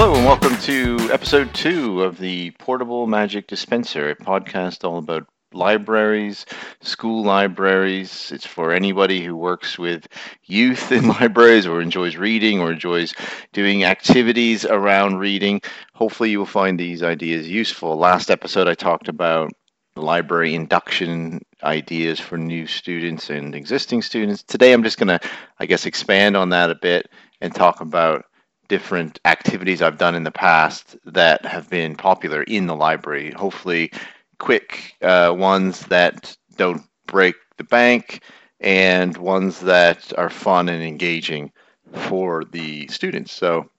Hello, and welcome to episode two of the Portable Magic Dispenser, a podcast all about libraries, school libraries. It's for anybody who works with youth in libraries or enjoys reading or enjoys doing activities around reading. Hopefully, you will find these ideas useful. Last episode, I talked about library induction ideas for new students and existing students. Today, I'm just going to, I guess, expand on that a bit and talk about different activities I've done in the past that have been popular in the library. Hopefully, quick uh, ones that don't break the bank and ones that are fun and engaging for the students. So,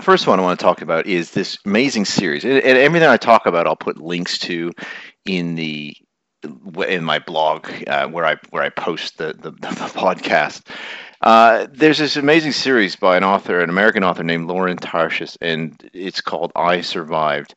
first one I want to talk about is this amazing series. And everything I talk about, I'll put links to in the in my blog uh, where I where I post the the, the podcast. Uh, there's this amazing series by an author, an American author named Lauren Tarshis, and it's called I Survived.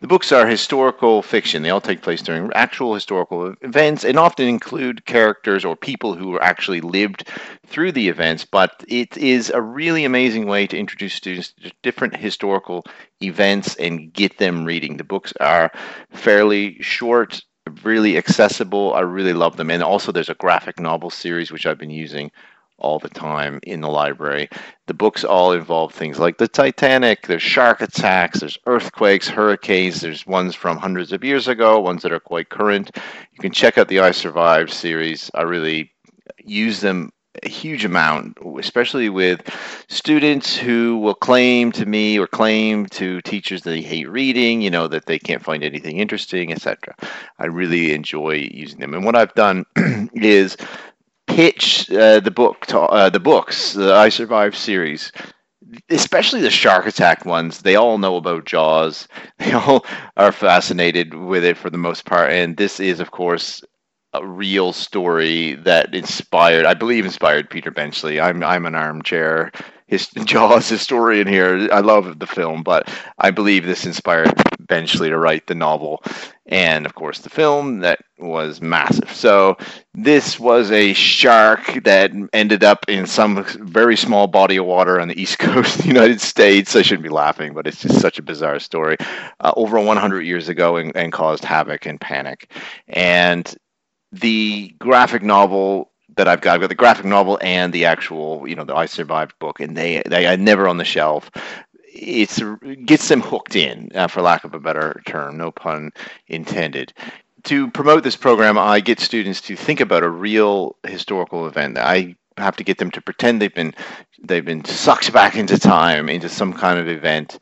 The books are historical fiction. They all take place during actual historical events and often include characters or people who actually lived through the events. But it is a really amazing way to introduce students to different historical events and get them reading. The books are fairly short, really accessible. I really love them. And also, there's a graphic novel series which I've been using all the time in the library. The books all involve things like the Titanic, there's shark attacks, there's earthquakes, hurricanes, there's ones from hundreds of years ago, ones that are quite current. You can check out the I Survived series. I really use them a huge amount, especially with students who will claim to me or claim to teachers that they hate reading, you know, that they can't find anything interesting, etc. I really enjoy using them. And what I've done is pitch uh, the book to, uh, the books, the I Survived series, especially the shark attack ones. They all know about Jaws. They all are fascinated with it for the most part, and this is, of course, a real story that inspired, I believe, inspired Peter Benchley. I'm I'm an armchair his Jaws historian here. I love the film, but I believe this inspired Benchley to write the novel and of course the film that was massive. So this was a shark that ended up in some very small body of water on the east coast of the United States. I shouldn't be laughing, but it's just such a bizarre story. Uh, over 100 years ago and, and caused havoc and panic. And the graphic novel that I've got. I've got the graphic novel and the actual, you know, the I Survived book, and they they are never on the shelf. It's gets them hooked in, uh, for lack of a better term, no pun intended. To promote this program, I get students to think about a real historical event. I have to get them to pretend they've been they've been sucked back into time into some kind of event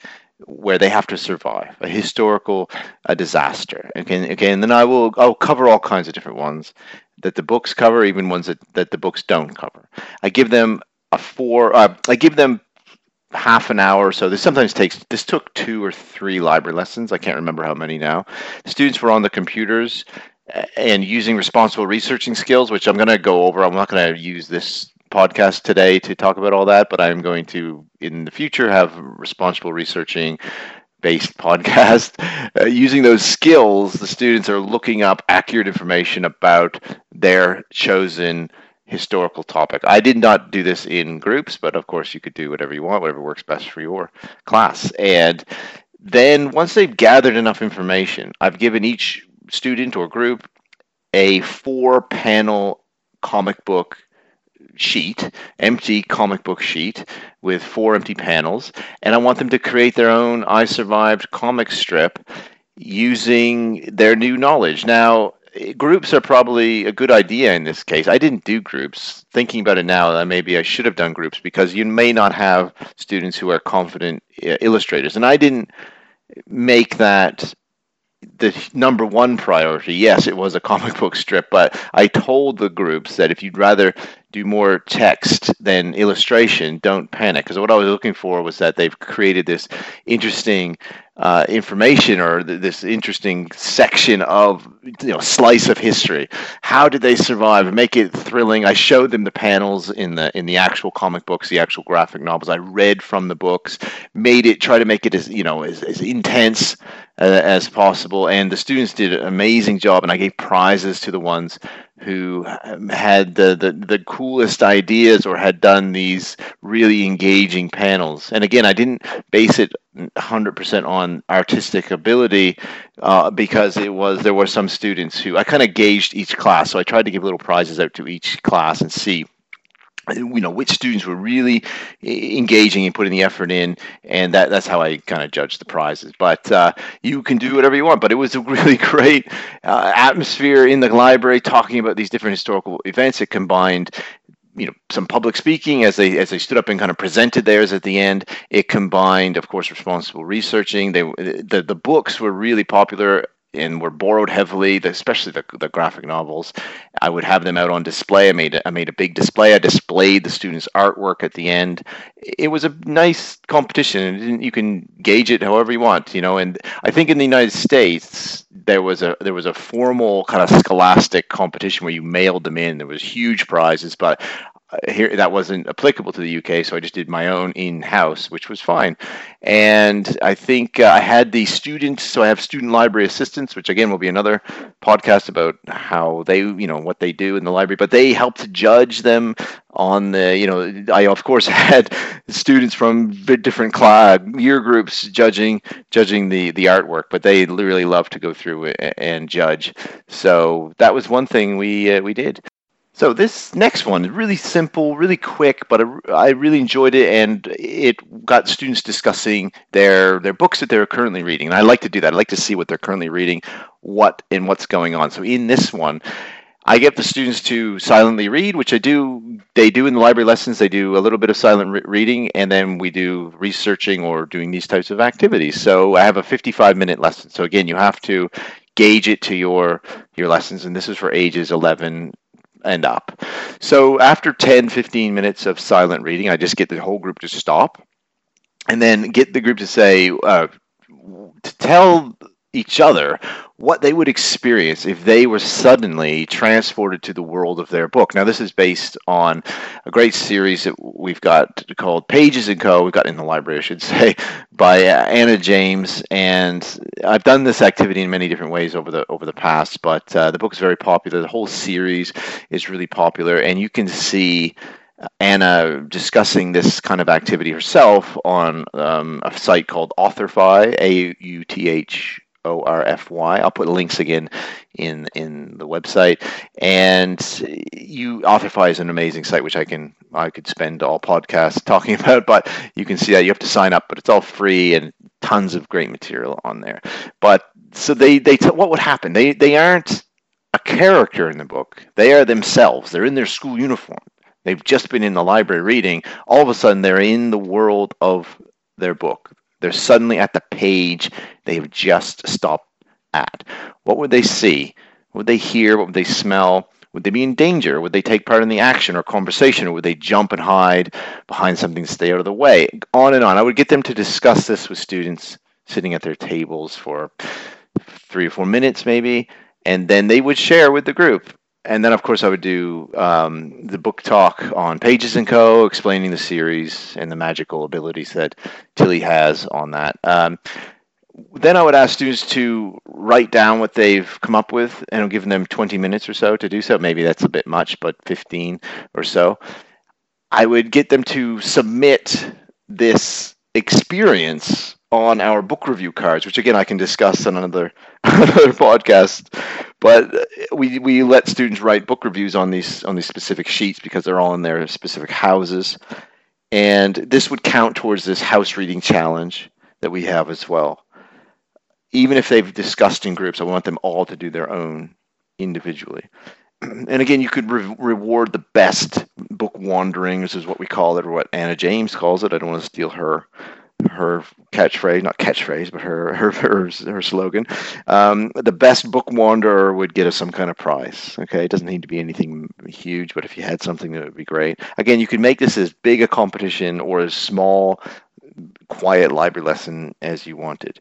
where they have to survive a historical a disaster okay okay and then i will i'll cover all kinds of different ones that the books cover, even ones that, that the books don't cover. I give them a four. Uh, I give them half an hour or so. This sometimes takes. This took two or three library lessons. I can't remember how many now. Students were on the computers and using responsible researching skills, which I'm going to go over. I'm not going to use this podcast today to talk about all that, but I'm going to in the future have responsible researching based podcast. Uh, using those skills, the students are looking up accurate information about their chosen historical topic. I did not do this in groups, but of course you could do whatever you want, whatever works best for your class. And then once they've gathered enough information, I've given each student or group a four panel comic book sheet, empty comic book sheet with four empty panels, and I want them to create their own I Survived comic strip using their new knowledge. Now, groups are probably a good idea in this case. I didn't do groups. Thinking about it now, maybe I should have done groups because you may not have students who are confident uh, illustrators. And I didn't make that the number one priority. Yes, it was a comic book strip, but I told the groups that if you'd rather do more text than illustration, don't panic. Because what I was looking for was that they've created this interesting uh, information or th- this interesting section of you know slice of history. How did they survive? Make it thrilling. I showed them the panels in the in the actual comic books, the actual graphic novels. I read from the books, made it try to make it as you know as, as intense as possible. And the students did an amazing job, and I gave prizes to the ones who had the, the, the coolest ideas or had done these really engaging panels. And again, I didn't base it 100% on artistic ability uh, because it was there were some students who I kind of gauged each class. So I tried to give little prizes out to each class and see you know which students were really engaging and putting the effort in and that that's how i kind of judge the prizes. But uh, you can do whatever you want but it was a really great uh, atmosphere in the library talking about these different historical events. It combined you know some public speaking as they as they stood up and kind of presented theirs at the end. It combined of course responsible researching. They the, the books were really popular and were borrowed heavily, especially the, the graphic novels. I would have them out on display. I made a, I made a big display. I displayed the students' artwork at the end. It was a nice competition, and you can gauge it however you want, you know. And I think in the United States there was a there was a formal kind of scholastic competition where you mailed them in. There was huge prizes, but here that wasn't applicable to the UK, so I just did my own in house, which was fine. And I think uh, I had the students, so I have student library assistants, which again will be another podcast about how they, you know, what they do in the library. But they helped judge them on the, you know, I of course had students from different class year groups judging judging the the artwork, but they really love to go through and judge. So that was one thing we uh, we did. So this next one is really simple, really quick, but I really enjoyed it, and it got students discussing their their books that they're currently reading. And I like to do that. I like to see what they're currently reading, what and what's going on. So in this one, I get the students to silently read, which I do. They do in the library lessons. They do a little bit of silent re- reading, and then we do researching or doing these types of activities. So I have a 55 minute lesson. So again, you have to gauge it to your your lessons, and this is for ages 11 and up. So after 10, 15 minutes of silent reading, I just get the whole group to stop and then get the group to say, uh, to tell each other what they would experience if they were suddenly transported to the world of their book. Now, this is based on a great series that we've got called Pages and Co. We've got in the library, I should say, by uh, Anna James, and I've done this activity in many different ways over the over the past. But uh, the book is very popular. The whole series is really popular, and you can see. Anna discussing this kind of activity herself on um, a site called Authorfy, A U T H O R F Y. I'll put links again in in the website. And you Authorfy is an amazing site, which I can I could spend all podcasts talking about, but you can see that you have to sign up, but it's all free and tons of great material on there. But so they they t- what would happen? They they aren't a character in the book. They are themselves. They're in their school uniform. They've just been in the library reading. All of a sudden, they're in the world of their book. They're suddenly at the page they've just stopped at. What would they see? What would they hear? What would they smell? Would they be in danger? Would they take part in the action or conversation? Or would they jump and hide behind something to stay out of the way? On and on. I would get them to discuss this with students sitting at their tables for three or four minutes, maybe, and then they would share with the group and then of course I would do um, the book talk on Pages and Co, explaining the series and the magical abilities that Tilly has on that. Um, then I would ask students to write down what they've come up with, and I'm giving them 20 minutes or so to do so. Maybe that's a bit much, but 15 or so. I would get them to submit this experience on our book review cards, which again I can discuss on another another podcast. But we we let students write book reviews on these on these specific sheets because they're all in their specific houses, and this would count towards this house reading challenge that we have as well. Even if they've discussed in groups, I want them all to do their own individually. And again, you could re- reward the best book wanderings, is what we call it, or what Anna James calls it. I don't want to steal her her catchphrase, not catchphrase, but her her her, her slogan. Um, the best book wanderer would get us some kind of prize. Okay, it doesn't need to be anything huge, but if you had something, that would be great. Again, you could make this as big a competition or as small, quiet library lesson as you wanted.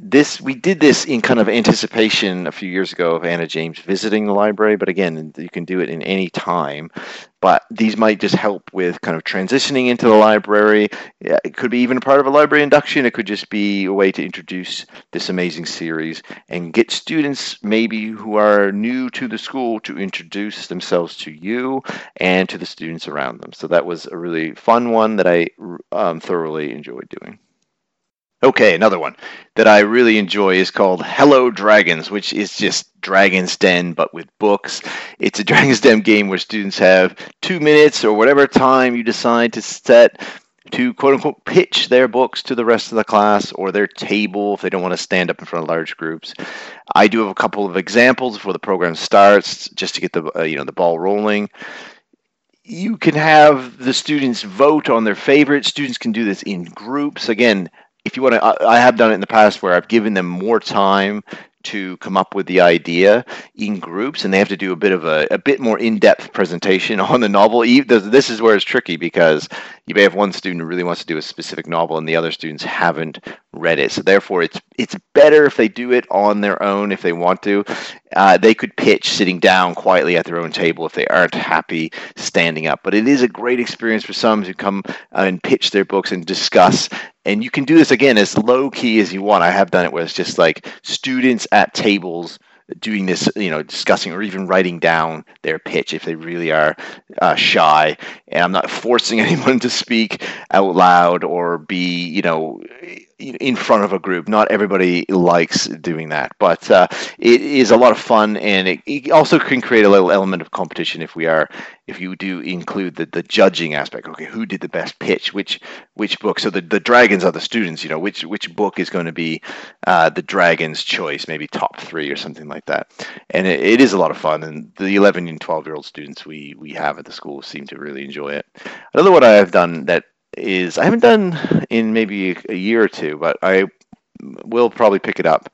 This we did this in kind of anticipation a few years ago of Anna James visiting the library, but again, you can do it in any time but these might just help with kind of transitioning into the library. It could be even part of a library induction. It could just be a way to introduce this amazing series and get students maybe who are new to the school to introduce themselves to you and to the students around them. So that was a really fun one that I um, thoroughly enjoyed doing. Okay, another one that I really enjoy is called Hello Dragons, which is just Dragon's Den but with books. It's a Dragon's Den game where students have two minutes or whatever time you decide to set to quote unquote pitch their books to the rest of the class or their table if they don't want to stand up in front of large groups. I do have a couple of examples before the program starts just to get the uh, you know the ball rolling you can have the students vote on their favorite. Students can do this in groups. Again, if you want to, I have done it in the past where I've given them more time to come up with the idea in groups and they have to do a bit of a, a bit more in-depth presentation on the novel. This is where it's tricky because you may have one student who really wants to do a specific novel and the other students haven't read it. So therefore it's it's better if they do it on their own if they want to. Uh, they could pitch sitting down quietly at their own table if they aren't happy standing up. But it is a great experience for some to come and pitch their books and discuss. And you can do this again as low key as you want. I have done it where it's just like students at tables doing this, you know, discussing or even writing down their pitch if they really are uh, shy. And I'm not forcing anyone to speak out loud or be, you know, in front of a group. Not everybody likes doing that, but uh, it is a lot of fun, and it, it, also can create a little element of competition if we are if you do include the, the judging aspect. Okay, who did the best pitch? Which which book? So the, the dragons are the students. You know, which which book is going to be uh, the dragon's choice? Maybe top three or something like that. And it, it is a lot of fun, and the 11 and 12 year old students we we have at the school seem to really enjoy it. Another one I have done that is I haven't done in maybe a year or two, but I will probably pick it up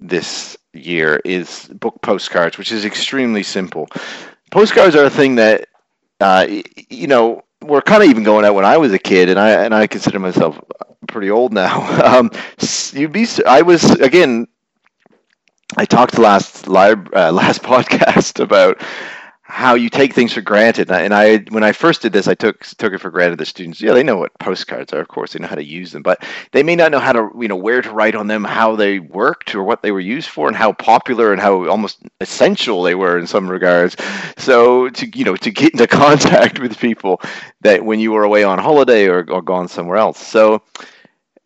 this year is book postcards, which is extremely simple. Postcards are a thing that uh, you know were kind of even going out when I was a kid, and I and I consider myself pretty old now. Um, you'd be I was again. I talked last live uh, last podcast about how you take things for granted. And I, when I first did this, I took took it for granted. The students, yeah, they know what postcards are. Of course, they know how to use them, but they may not know how to, you know, where to write on them, how they worked, or what they were used for, and how popular and how almost essential they were in some regards. So to you know to get into contact with people that when you were away on holiday or, or gone somewhere else. So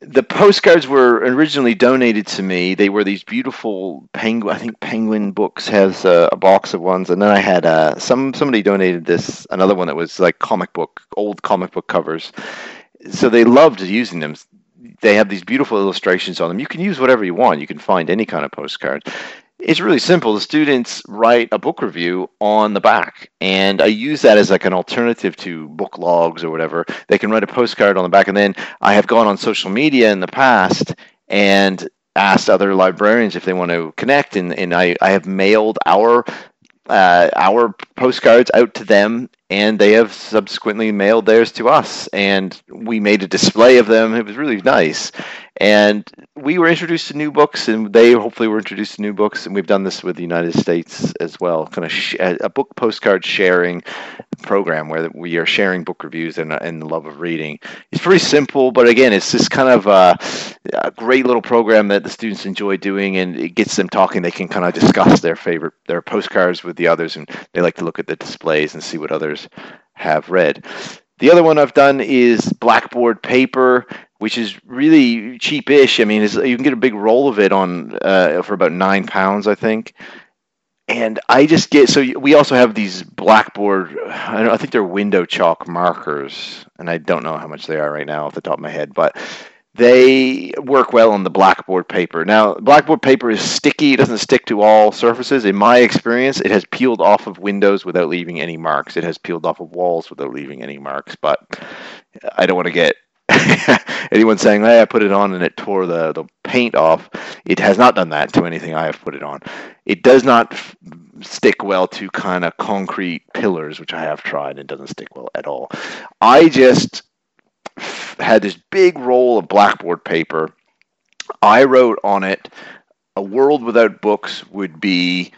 the postcards were originally donated to me. They were these beautiful penguin. I think Penguin Books has a, a box of ones, and then I had uh, some somebody donated this another one that was like comic book, old comic book covers. So they loved using them. They have these beautiful illustrations on them. You can use whatever you want. You can find any kind of postcard. It's really simple. The students write a book review on the back, and I use that as like an alternative to book logs or whatever. They can write a postcard on the back, and then I have gone on social media in the past and asked other librarians if they want to connect, and, and I, I have mailed our uh, our postcards out to them, and they have subsequently mailed theirs to us, and we made a display of them. It was really nice, and we were introduced to new books, and they hopefully were introduced to new books, and we've done this with the United States as well, kind of sh- a book postcard sharing program where we are sharing book reviews and, and the love of reading. It's pretty simple, but again, it's just kind of a, a, great little program that the students enjoy doing, and it gets them talking. They can kind of discuss their favorite their postcards with the others, and they like to look at the displays and see what others have read. The other one I've done is blackboard paper which is really cheapish. I mean, you can get a big roll of it on uh, for about nine pounds, I think. And I just get so we also have these blackboard. I, I think they're window chalk markers, and I don't know how much they are right now off the top of my head, but they work well on the blackboard paper. Now, blackboard paper is sticky; it doesn't stick to all surfaces. In my experience, it has peeled off of windows without leaving any marks. It has peeled off of walls without leaving any marks. But I don't want to get anyone saying, hey, I put it on and it tore the, the paint off, it has not done that to anything I have put it on. It does not f- stick well to kind of concrete pillars, which I have tried and doesn't stick well at all. I just had this big roll of blackboard paper. I wrote on it, a world without books would be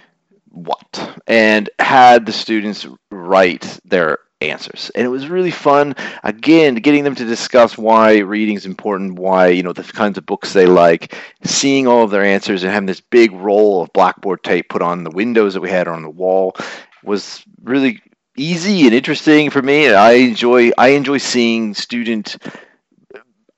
what? And had the students write their answers. And it was really fun, again, getting them to discuss why reading is important, why, you know, the kinds of books they like, seeing all of their answers and having this big roll of blackboard tape put on the windows that we had on the wall was really easy and interesting for me. I enjoy I enjoy seeing student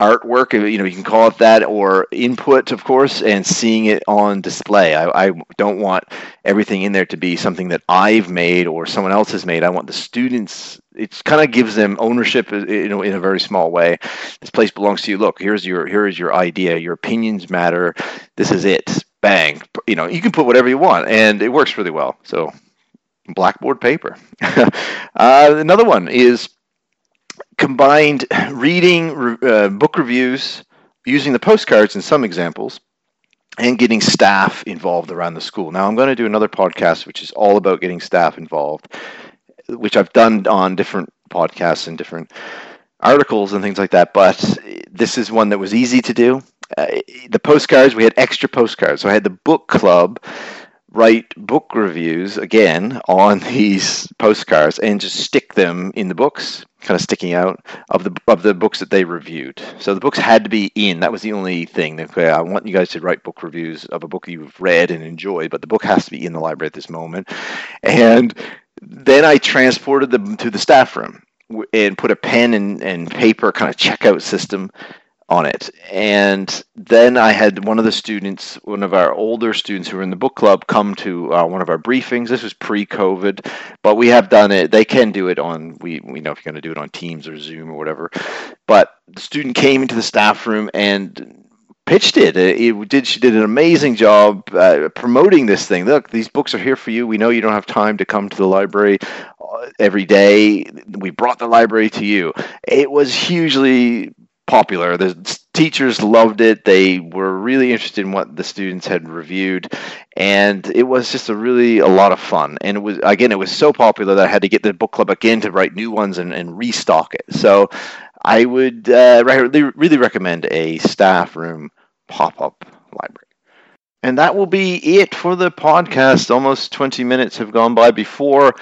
artwork, you know, you can call it that, or input, of course, and seeing it on display. I, I, don't want everything in there to be something that I've made or someone else has made. I want the students. It kind of gives them ownership, uh, you know, in a very small way. This place belongs to you. Look, here's your here is your idea. Your opinions matter. This is it. Bang. You know, you can put whatever you want, and it works really well. So, blackboard paper. uh, another one is combined reading uh, book reviews, using the postcards in some examples, and getting staff involved around the school. Now, I'm going to do another podcast which is all about getting staff involved, which I've done on different podcasts and different articles and things like that. But this is one that was easy to do. Uh, the postcards, we had extra postcards. So I had the book club write book reviews again on these postcards and just stick them in the books kind of sticking out of the of the books that they reviewed. So the books had to be in. That was the only thing. Okay, uh, I want you guys to write book reviews of a book you've read and enjoyed, but the book has to be in the library at this moment. And then I transported them to the staff room and put a pen and, and paper kind of checkout system on it. And then I had one of the students, one of our older students who were in the book club, come to uh, one of our briefings. This was pre-COVID, but we have done it. They can do it on we we know if you're going to do it on Teams or Zoom or whatever. But the student came into the staff room and pitched it. It did. She did an amazing job uh, promoting this thing. Look, these books are here for you. We know you don't have time to come to the library uh, every day. We brought the library to you. It was hugely popular. The teachers loved it. They were really interested in what the students had reviewed, and it was just a really a lot of fun. And it was again, it was so popular that I had to get the book club again to write new ones and, and restock it. So I would uh, really, really recommend a staff room pop up library. And that will be it for the podcast. Almost 20 minutes have gone by before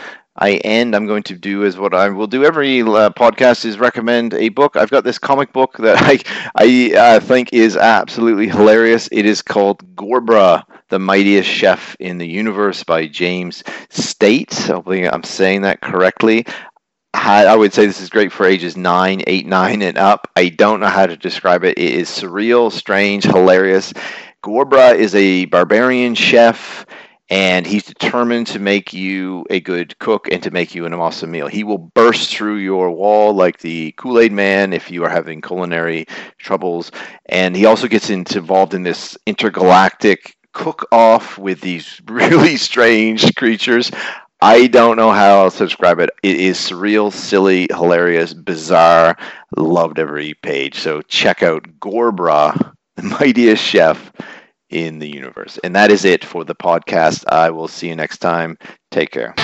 I end, I'm going to do is what I will do every uh, podcast is recommend a book. I've got this comic book that I I uh, think is absolutely hilarious. It is called Gorbra, the mightiest chef in the universe by James State. Hopefully, I'm saying that correctly. I would say this is great for ages 9, 8, 9, and up. I don't know how to describe it. It is surreal, strange, hilarious. Gorbra is a barbarian chef and he's determined to make you a good cook and to make you an awesome meal. He will burst through your wall like the Kool Aid Man if you are having culinary troubles. And he also gets involved in this intergalactic cook off with these really strange creatures. I don't know how to describe it. It is surreal, silly, hilarious, bizarre. Loved every page. So check out Gorbra, the mightiest chef in the universe. And that is it for the podcast. I will see you next time. Take care.